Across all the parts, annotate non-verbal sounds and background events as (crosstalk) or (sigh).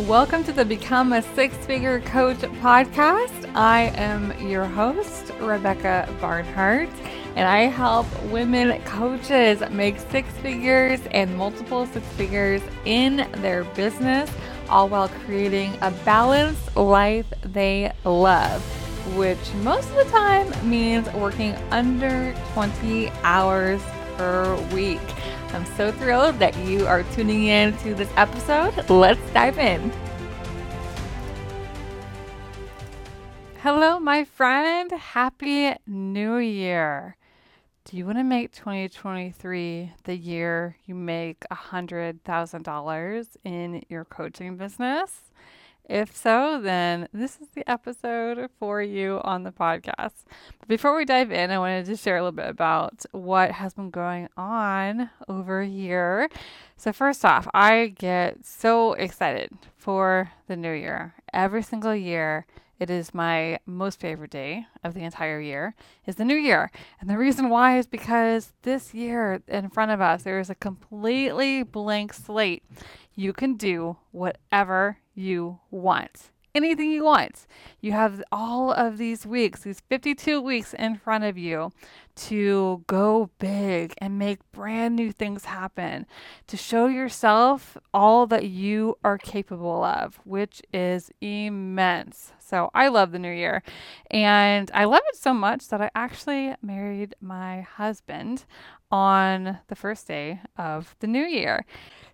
Welcome to the Become a Six Figure Coach podcast. I am your host, Rebecca Barnhart, and I help women coaches make six figures and multiple six figures in their business, all while creating a balanced life they love, which most of the time means working under 20 hours per week. I'm so thrilled that you are tuning in to this episode. Let's dive in. Hello, my friend. Happy New Year. Do you want to make 2023 the year you make $100,000 in your coaching business? If so, then this is the episode for you on the podcast. But before we dive in, I wanted to share a little bit about what has been going on over here. So, first off, I get so excited for the new year. Every single year, it is my most favorite day of the entire year is the new year. And the reason why is because this year in front of us there is a completely blank slate. You can do whatever you want. Anything you want. You have all of these weeks, these 52 weeks in front of you to go big and make brand new things happen, to show yourself all that you are capable of, which is immense. So I love the new year. And I love it so much that I actually married my husband on the first day of the new year.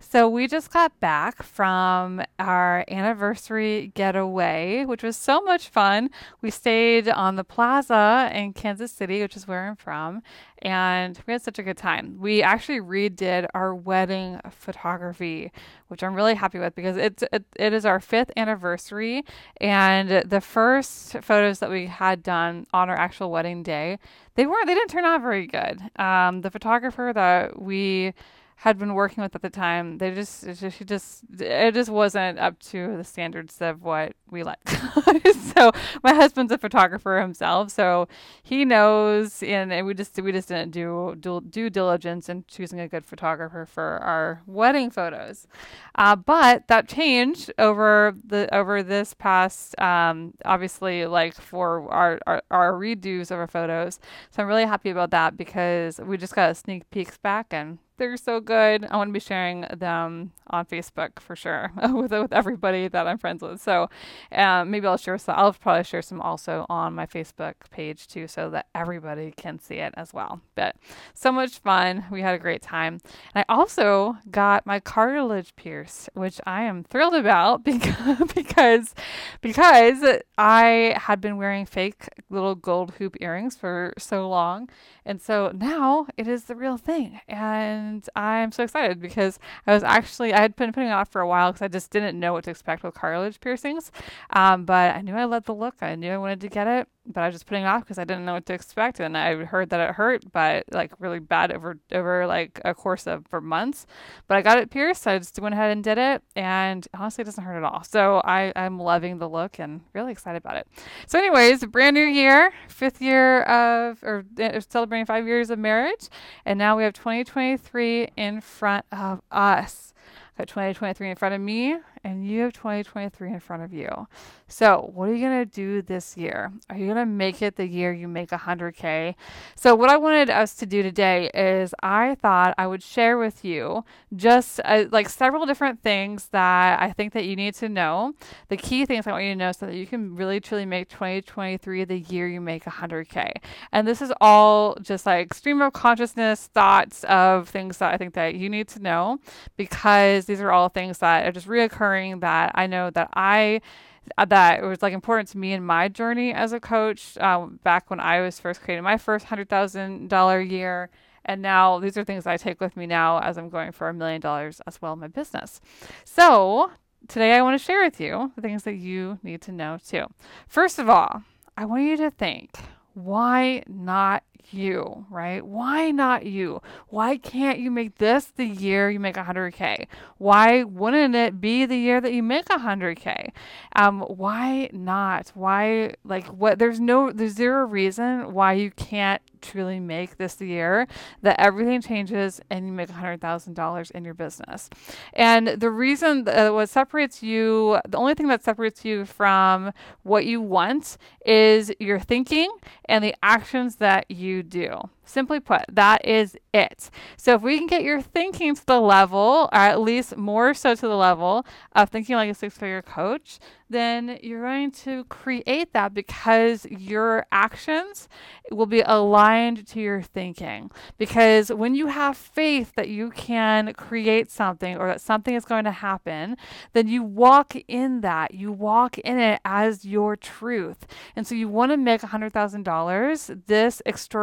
So we just got back from our anniversary getaway, which was so much fun. We stayed on the plaza in Kansas City, which is where I'm from, and we had such a good time. We actually redid our wedding photography, which I'm really happy with because it's it, it is our fifth anniversary, and the first photos that we had done on our actual wedding day, they weren't they didn't turn out very good. Um, the photographer that we had been working with at the time, they just, just she just it just wasn't up to the standards of what we like. (laughs) so my husband's a photographer himself, so he knows, and, and we just we just didn't do due, due diligence in choosing a good photographer for our wedding photos. Uh, but that changed over the over this past, um, obviously, like for our, our our redos of our photos. So I'm really happy about that because we just got a sneak peeks back and they're so good. I want to be sharing them on Facebook for sure (laughs) with with everybody that I'm friends with. So um, maybe I'll share some. I'll probably share some also on my Facebook page too, so that everybody can see it as well. But so much fun. We had a great time. And I also got my cartilage pierced, which I am thrilled about (laughs) because (laughs) because because I had been wearing fake little gold hoop earrings for so long, and so now it is the real thing. And and I'm so excited because I was actually I had been putting it off for a while because I just didn't know what to expect with cartilage piercings. Um, but I knew I loved the look. I knew I wanted to get it, but I was just putting it off because I didn't know what to expect, and I heard that it hurt, but like really bad over over like a course of for months. But I got it pierced. So I just went ahead and did it, and honestly, it doesn't hurt at all. So I I'm loving the look and really excited about it. So, anyways, brand new year, fifth year of or uh, celebrating five years of marriage, and now we have 2023 in front of us. Got 2023 in front of me, and you have 2023 in front of you. So, what are you going to do this year? Are you going to make it the year you make 100K? So, what I wanted us to do today is I thought I would share with you just uh, like several different things that I think that you need to know. The key things I want you to know so that you can really truly make 2023 the year you make 100K. And this is all just like stream of consciousness thoughts of things that I think that you need to know because these are all things that are just reoccurring that I know that I uh, that it was like important to me in my journey as a coach um, back when I was first creating my first hundred thousand dollar year. And now these are things I take with me now as I'm going for a million dollars as well in my business. So today I want to share with you the things that you need to know too. First of all, I want you to think why not you, right? Why not you? Why can't you make this the year you make 100K? Why wouldn't it be the year that you make 100K? Um, why not? Why, like, what? There's no, there's zero reason why you can't truly make this the year that everything changes and you make $100,000 in your business. And the reason uh, what separates you, the only thing that separates you from what you want is your thinking and the actions that you do. Simply put, that is it. So if we can get your thinking to the level, or at least more so to the level of thinking like a six figure coach, then you're going to create that because your actions will be aligned to your thinking. Because when you have faith that you can create something or that something is going to happen, then you walk in that. You walk in it as your truth. And so you want to make $100,000, this extraordinary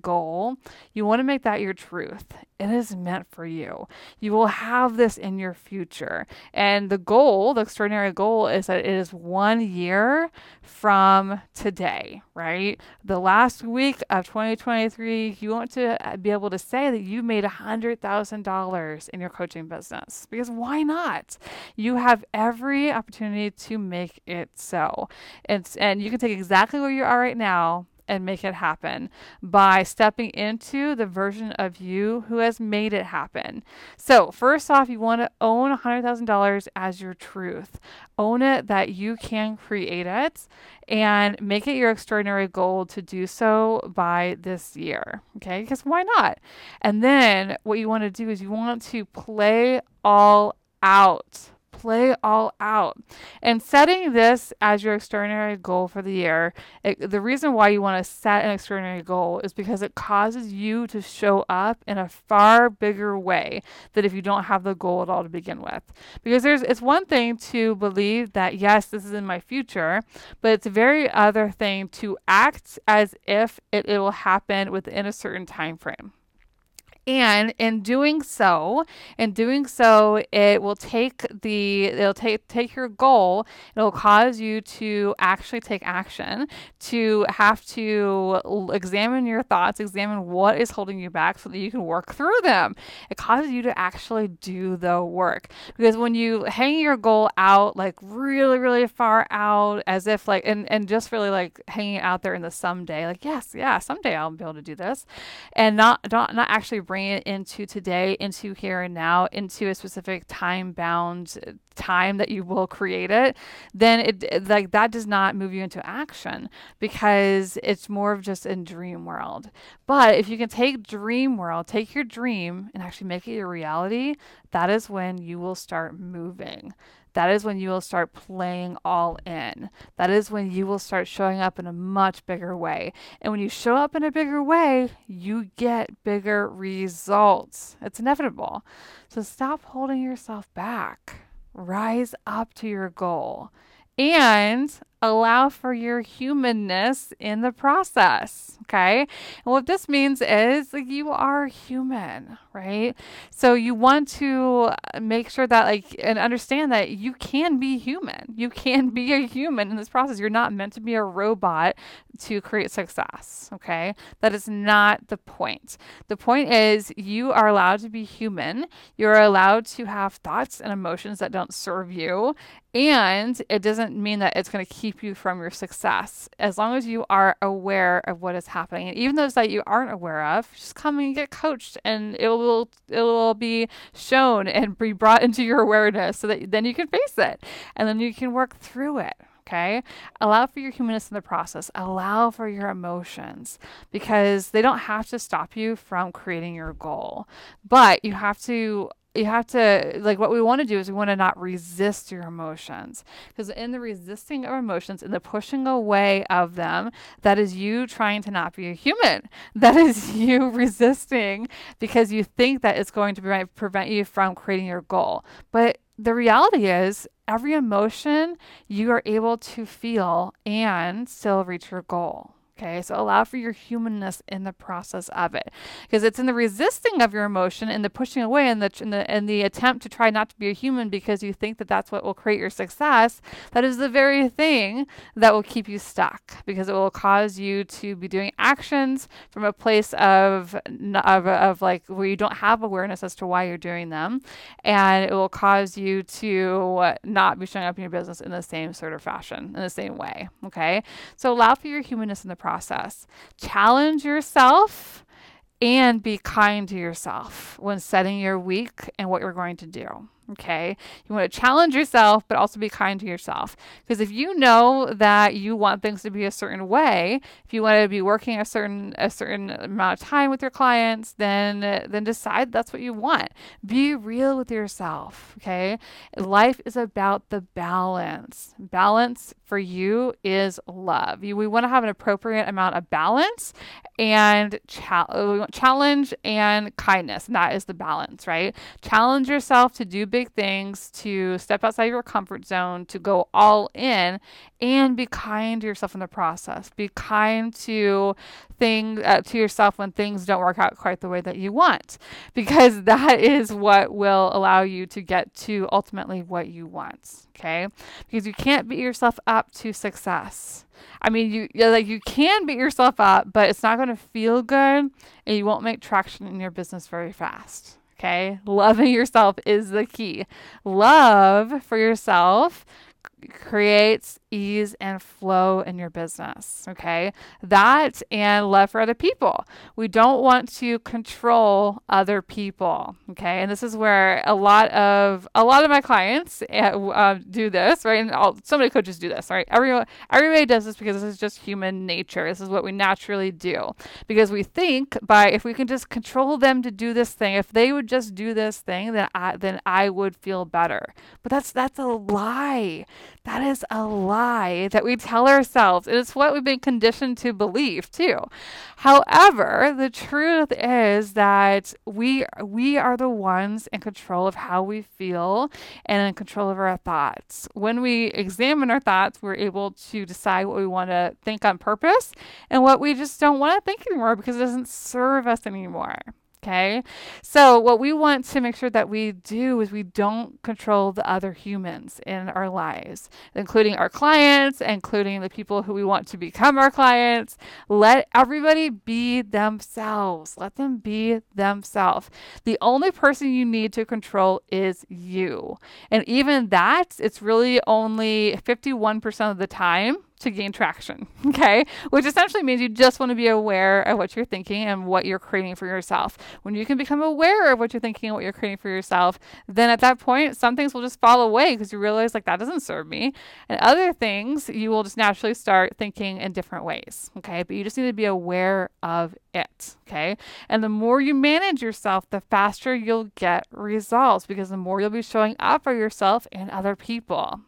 goal, you want to make that your truth. It is meant for you. You will have this in your future. And the goal, the extraordinary goal, is that it is one year from today, right? The last week of 2023, you want to uh, be able to say that you made $100,000 in your coaching business because why not? You have every opportunity to make it so. It's, and you can take exactly where you are right now and make it happen by stepping into the version of you who has made it happen. So, first off, you want to own $100,000 as your truth. Own it that you can create it and make it your extraordinary goal to do so by this year. Okay? Because why not? And then what you want to do is you want to play all out play all out. And setting this as your extraordinary goal for the year, it, the reason why you want to set an extraordinary goal is because it causes you to show up in a far bigger way than if you don't have the goal at all to begin with. Because there's it's one thing to believe that yes, this is in my future, but it's a very other thing to act as if it, it will happen within a certain time frame. And in doing so, in doing so, it will take the it'll take take your goal. It'll cause you to actually take action, to have to examine your thoughts, examine what is holding you back, so that you can work through them. It causes you to actually do the work because when you hang your goal out like really really far out, as if like and and just really like hanging out there in the someday, like yes yeah someday I'll be able to do this, and not not not actually bring it into today, into here and now, into a specific time bound uh, time that you will create it, then it like that does not move you into action because it's more of just in dream world. But if you can take dream world, take your dream and actually make it your reality, that is when you will start moving that is when you will start playing all in. That is when you will start showing up in a much bigger way. And when you show up in a bigger way, you get bigger results. It's inevitable. So stop holding yourself back. Rise up to your goal and allow for your humanness in the process. Okay. And what this means is like, you are human, right? So you want to uh, make sure that, like, and understand that you can be human. You can be a human in this process. You're not meant to be a robot to create success. Okay. That is not the point. The point is you are allowed to be human. You're allowed to have thoughts and emotions that don't serve you. And it doesn't mean that it's going to keep you from your success as long as you are aware of what is happening. And even those that you aren't aware of, just come and get coached and it will it will be shown and be brought into your awareness so that then you can face it and then you can work through it. Okay. Allow for your humanness in the process. Allow for your emotions because they don't have to stop you from creating your goal. But you have to you have to like what we want to do is we want to not resist your emotions. Because in the resisting of emotions in the pushing away of them that is you trying to not be a human. (laughs) That is you (laughs) resisting because you think that it's going to prevent you from creating your goal. But the reality is every emotion you are able to feel and still reach your goal Okay, so allow for your humanness in the process of it, because it's in the resisting of your emotion and the pushing away and the, and the and the attempt to try not to be a human because you think that that's what will create your success. That is the very thing that will keep you stuck, because it will cause you to be doing actions from a place of of, of like where you don't have awareness as to why you're doing them, and it will cause you to not be showing up in your business in the same sort of fashion, in the same way. Okay, so allow for your humanness in the process. Challenge yourself and be kind to yourself when setting your week and what you're going to do. Okay. You want to challenge yourself, but also be kind to yourself. Because if you know that you want things to be a certain way, if you want to be working a certain a certain amount of time with your clients, then then decide that's what you want. Be real with yourself. Okay. Life is about the balance. Balance for you is love. You, we want to have an appropriate amount of balance and cha- challenge and kindness. And that is the balance, right? Challenge yourself to do big things, to step outside your comfort zone, to go all in, and be kind to yourself in the process. Be kind to thing uh, to yourself when things don't work out quite the way that you want, because (laughs) that is what will allow you to get to ultimately what you want. Okay, because you can't beat yourself up to success. I mean, you like you can beat yourself up, but it's not going to feel good, and you won't make traction in your business very fast. Okay. Loving yourself is the key. Love for yourself creates ease and flow in your business. Okay. That and love for other people. We don't want to control other people. Okay. And this is where a lot of a lot of my clients uh, do this, right? And all, so many coaches do this, right? Everyone everybody does this because this is just human nature. This is what we naturally do. Because we think by if we can just control them to do this thing, if they would just do this thing, then I then I would feel better. But that's that's a lie. That is a lie that we tell ourselves. And it's what we've been conditioned to believe too. However, the truth is that we we are the ones in control of how we feel and in control of our thoughts. When we examine our thoughts, we're able to decide what we want to think on purpose and what we just don't want to think anymore because it doesn't serve us anymore. Okay. So, what we want to make sure that we do is we don't control the other humans in our lives, including our clients, including the people who we want to become our clients. Let everybody be themselves. Let them be themselves. The only person you need to control is you. And even that, it's really only 51% of the time to gain traction. (laughs) Okay. Which essentially means you just want to be aware of what you're thinking and what you're creating for yourself. When you can become aware of what you're thinking and what you're creating for yourself, then at that point, some things will just fall away because you realize, like, that doesn't serve me. And other things, you will just naturally start thinking in different ways. Okay. But you just need to be aware of it. Okay. And the more you manage yourself, the faster you'll get results because the more you'll be showing up for yourself and other people.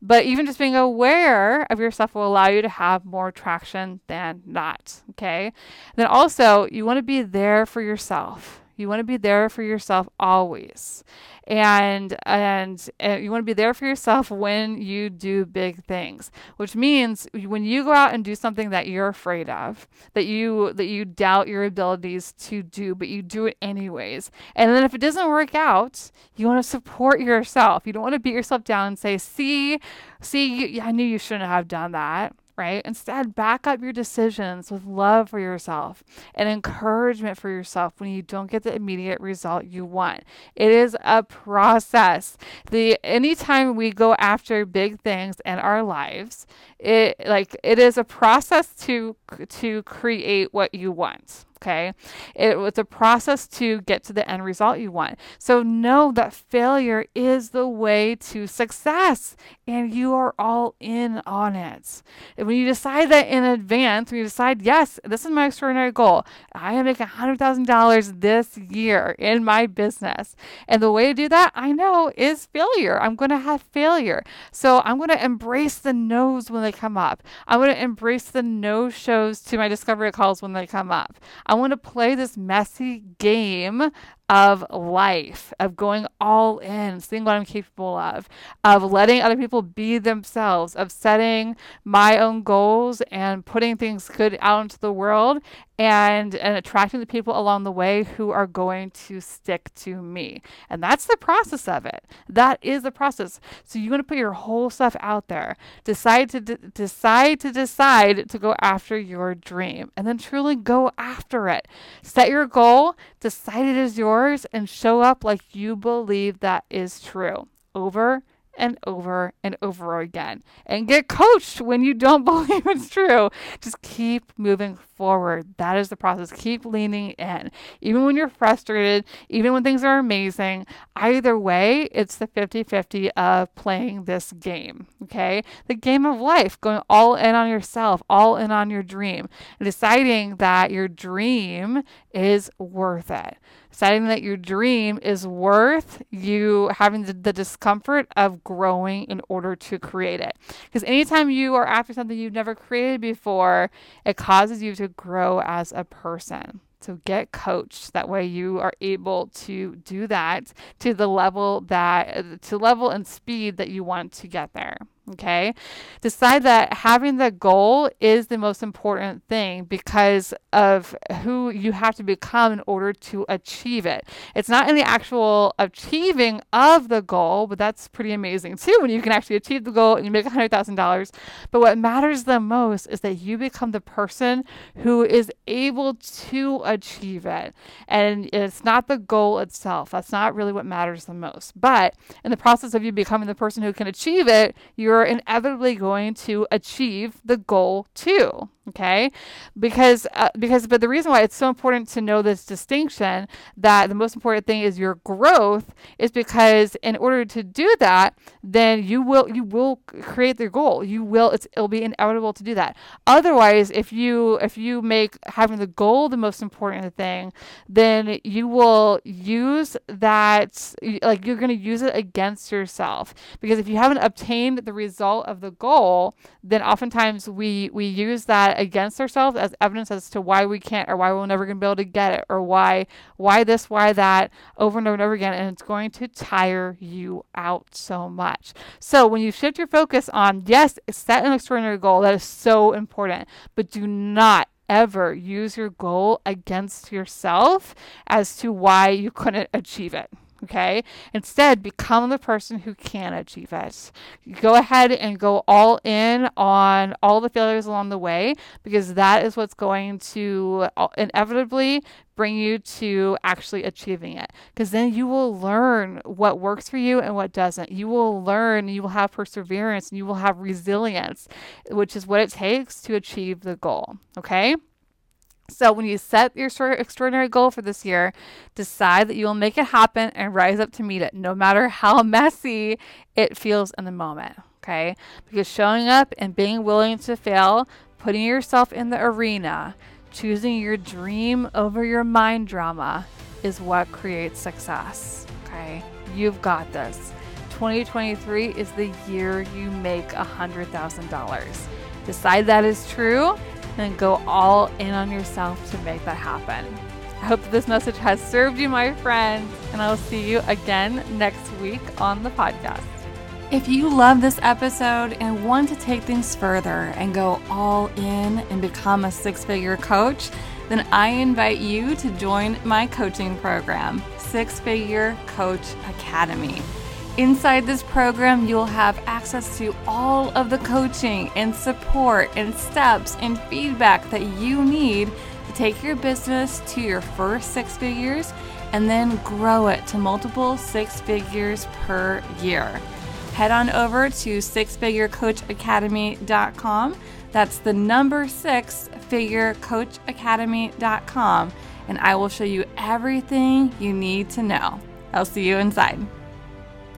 But even just being aware of yourself will allow you to have more traction than not. Okay. Then also, you want to be there for yourself. You want to be there for yourself always. And and, you want to be there for yourself when you do big things which means when you go out and do something that you're afraid of that you that you doubt your abilities to do but you do it anyways. And then if it doesn't work out you want to support yourself. You don't want to beat yourself down and say see see i knew you shouldn't have done that right? Instead, back up your decisions with love for yourself and encouragement for yourself when you don't get the immediate result you want. It is a process. The anytime we go after big things in our lives, it like it is a process to to create what you want. Okay. It was a process to get to the end result you want. So know that failure is the way to success and you are all in on it. And when you decide that in advance, when you decide, yes, this is my extraordinary goal, I am making $100,000 this year in my business. And the way to do that, I know, is failure. I'm going to have failure. So I'm going to embrace the no's when they come up. I'm going to embrace the no shows to my discovery calls when they come up. I want to play this messy game of life, of going all in, seeing what I'm capable of, of letting other people be themselves, of setting my own goals and putting things good out into the world and and attracting the people along the way who are going to stick to me. And that's the process of it. That is the process. So you want to put your whole stuff out there. Decide to d- decide to decide to go after your dream and then truly go after it. Set your goal, decide it is yours and show up like you believe that is true. Over and over and over again and get coached when you don't (laughs) believe it's true. Just keep moving forward. That is the process. Keep leaning in. Even when you're frustrated, even when things are amazing, either way, it's the 50 50 of playing this game. Okay. The game of life, going all in on yourself, all in on your dream, and deciding that your dream is worth it deciding that your dream is worth you having the, the, discomfort of growing in order to create it. Because anytime you are after something you've never created before, it causes you to grow as a person. So get coached. That way you are able to do that to the level that to level and speed that you want to get there. Okay. Decide that having the goal is the most important thing because of who you have to become in order to achieve it. It's not in the actual achieving of the goal, but that's pretty amazing too when you can actually achieve the goal and you make $100,000. But what matters the most is that you become the person who is able to achieve it. And it's not the goal itself. That's not really what matters the most. But in the process of you becoming the person who can achieve it, you're you're inevitably going to achieve the goal too okay? Because uh, because but the reason why it's so important to know this distinction that the most important thing is your growth is because in order to do that then you will you will create the goal. You will it's it'll be inevitable to do that. Otherwise if you if you make having the goal the most important thing then you will use that like you're going to use it against yourself. Because if you haven't obtained the result of the goal then oftentimes we we use that against ourselves as evidence as to why we can't or why we're never going to be able to get it or why why this why that over and over and over again and it's going to tire you out so much. So when you shift your focus on yes set an extraordinary goal that is so important but do not ever use your goal against yourself as to why you couldn't achieve it Okay. Instead, become the person who can achieve it. Go ahead and go all in on all the failures along the way because that is what's going to uh, inevitably bring you to actually achieving it. Because then you will learn what works for you and what doesn't. You will learn, you will have perseverance, and you will have resilience, which is what it takes to achieve the goal. Okay. So, when you set your extraordinary goal for this year, decide that you will make it happen and rise up to meet it, no matter how (laughs) messy it feels in the moment. Okay? Because showing up and being willing to fail, putting yourself in the arena, choosing your dream over your mind drama is what creates success. Okay? You've got this. 2023 is the year you make $100,000. Decide that is true and go all in on yourself to make that happen. I hope that this message has served you, my friend, and I will see you again next week on the podcast. If you love this episode and want to take things further and go all in and become a six figure coach, then I invite you to join my coaching program, Six Figure Coach Academy. Inside this program, you'll have access to all of the coaching and support and steps and feedback that you need to take your business to your first six figures and then grow it to multiple six figures per year. Head on over to sixfigurecoachacademy.com. That's the number six figurecoachacademy.com, and I will show you everything you need to know. I'll see you inside.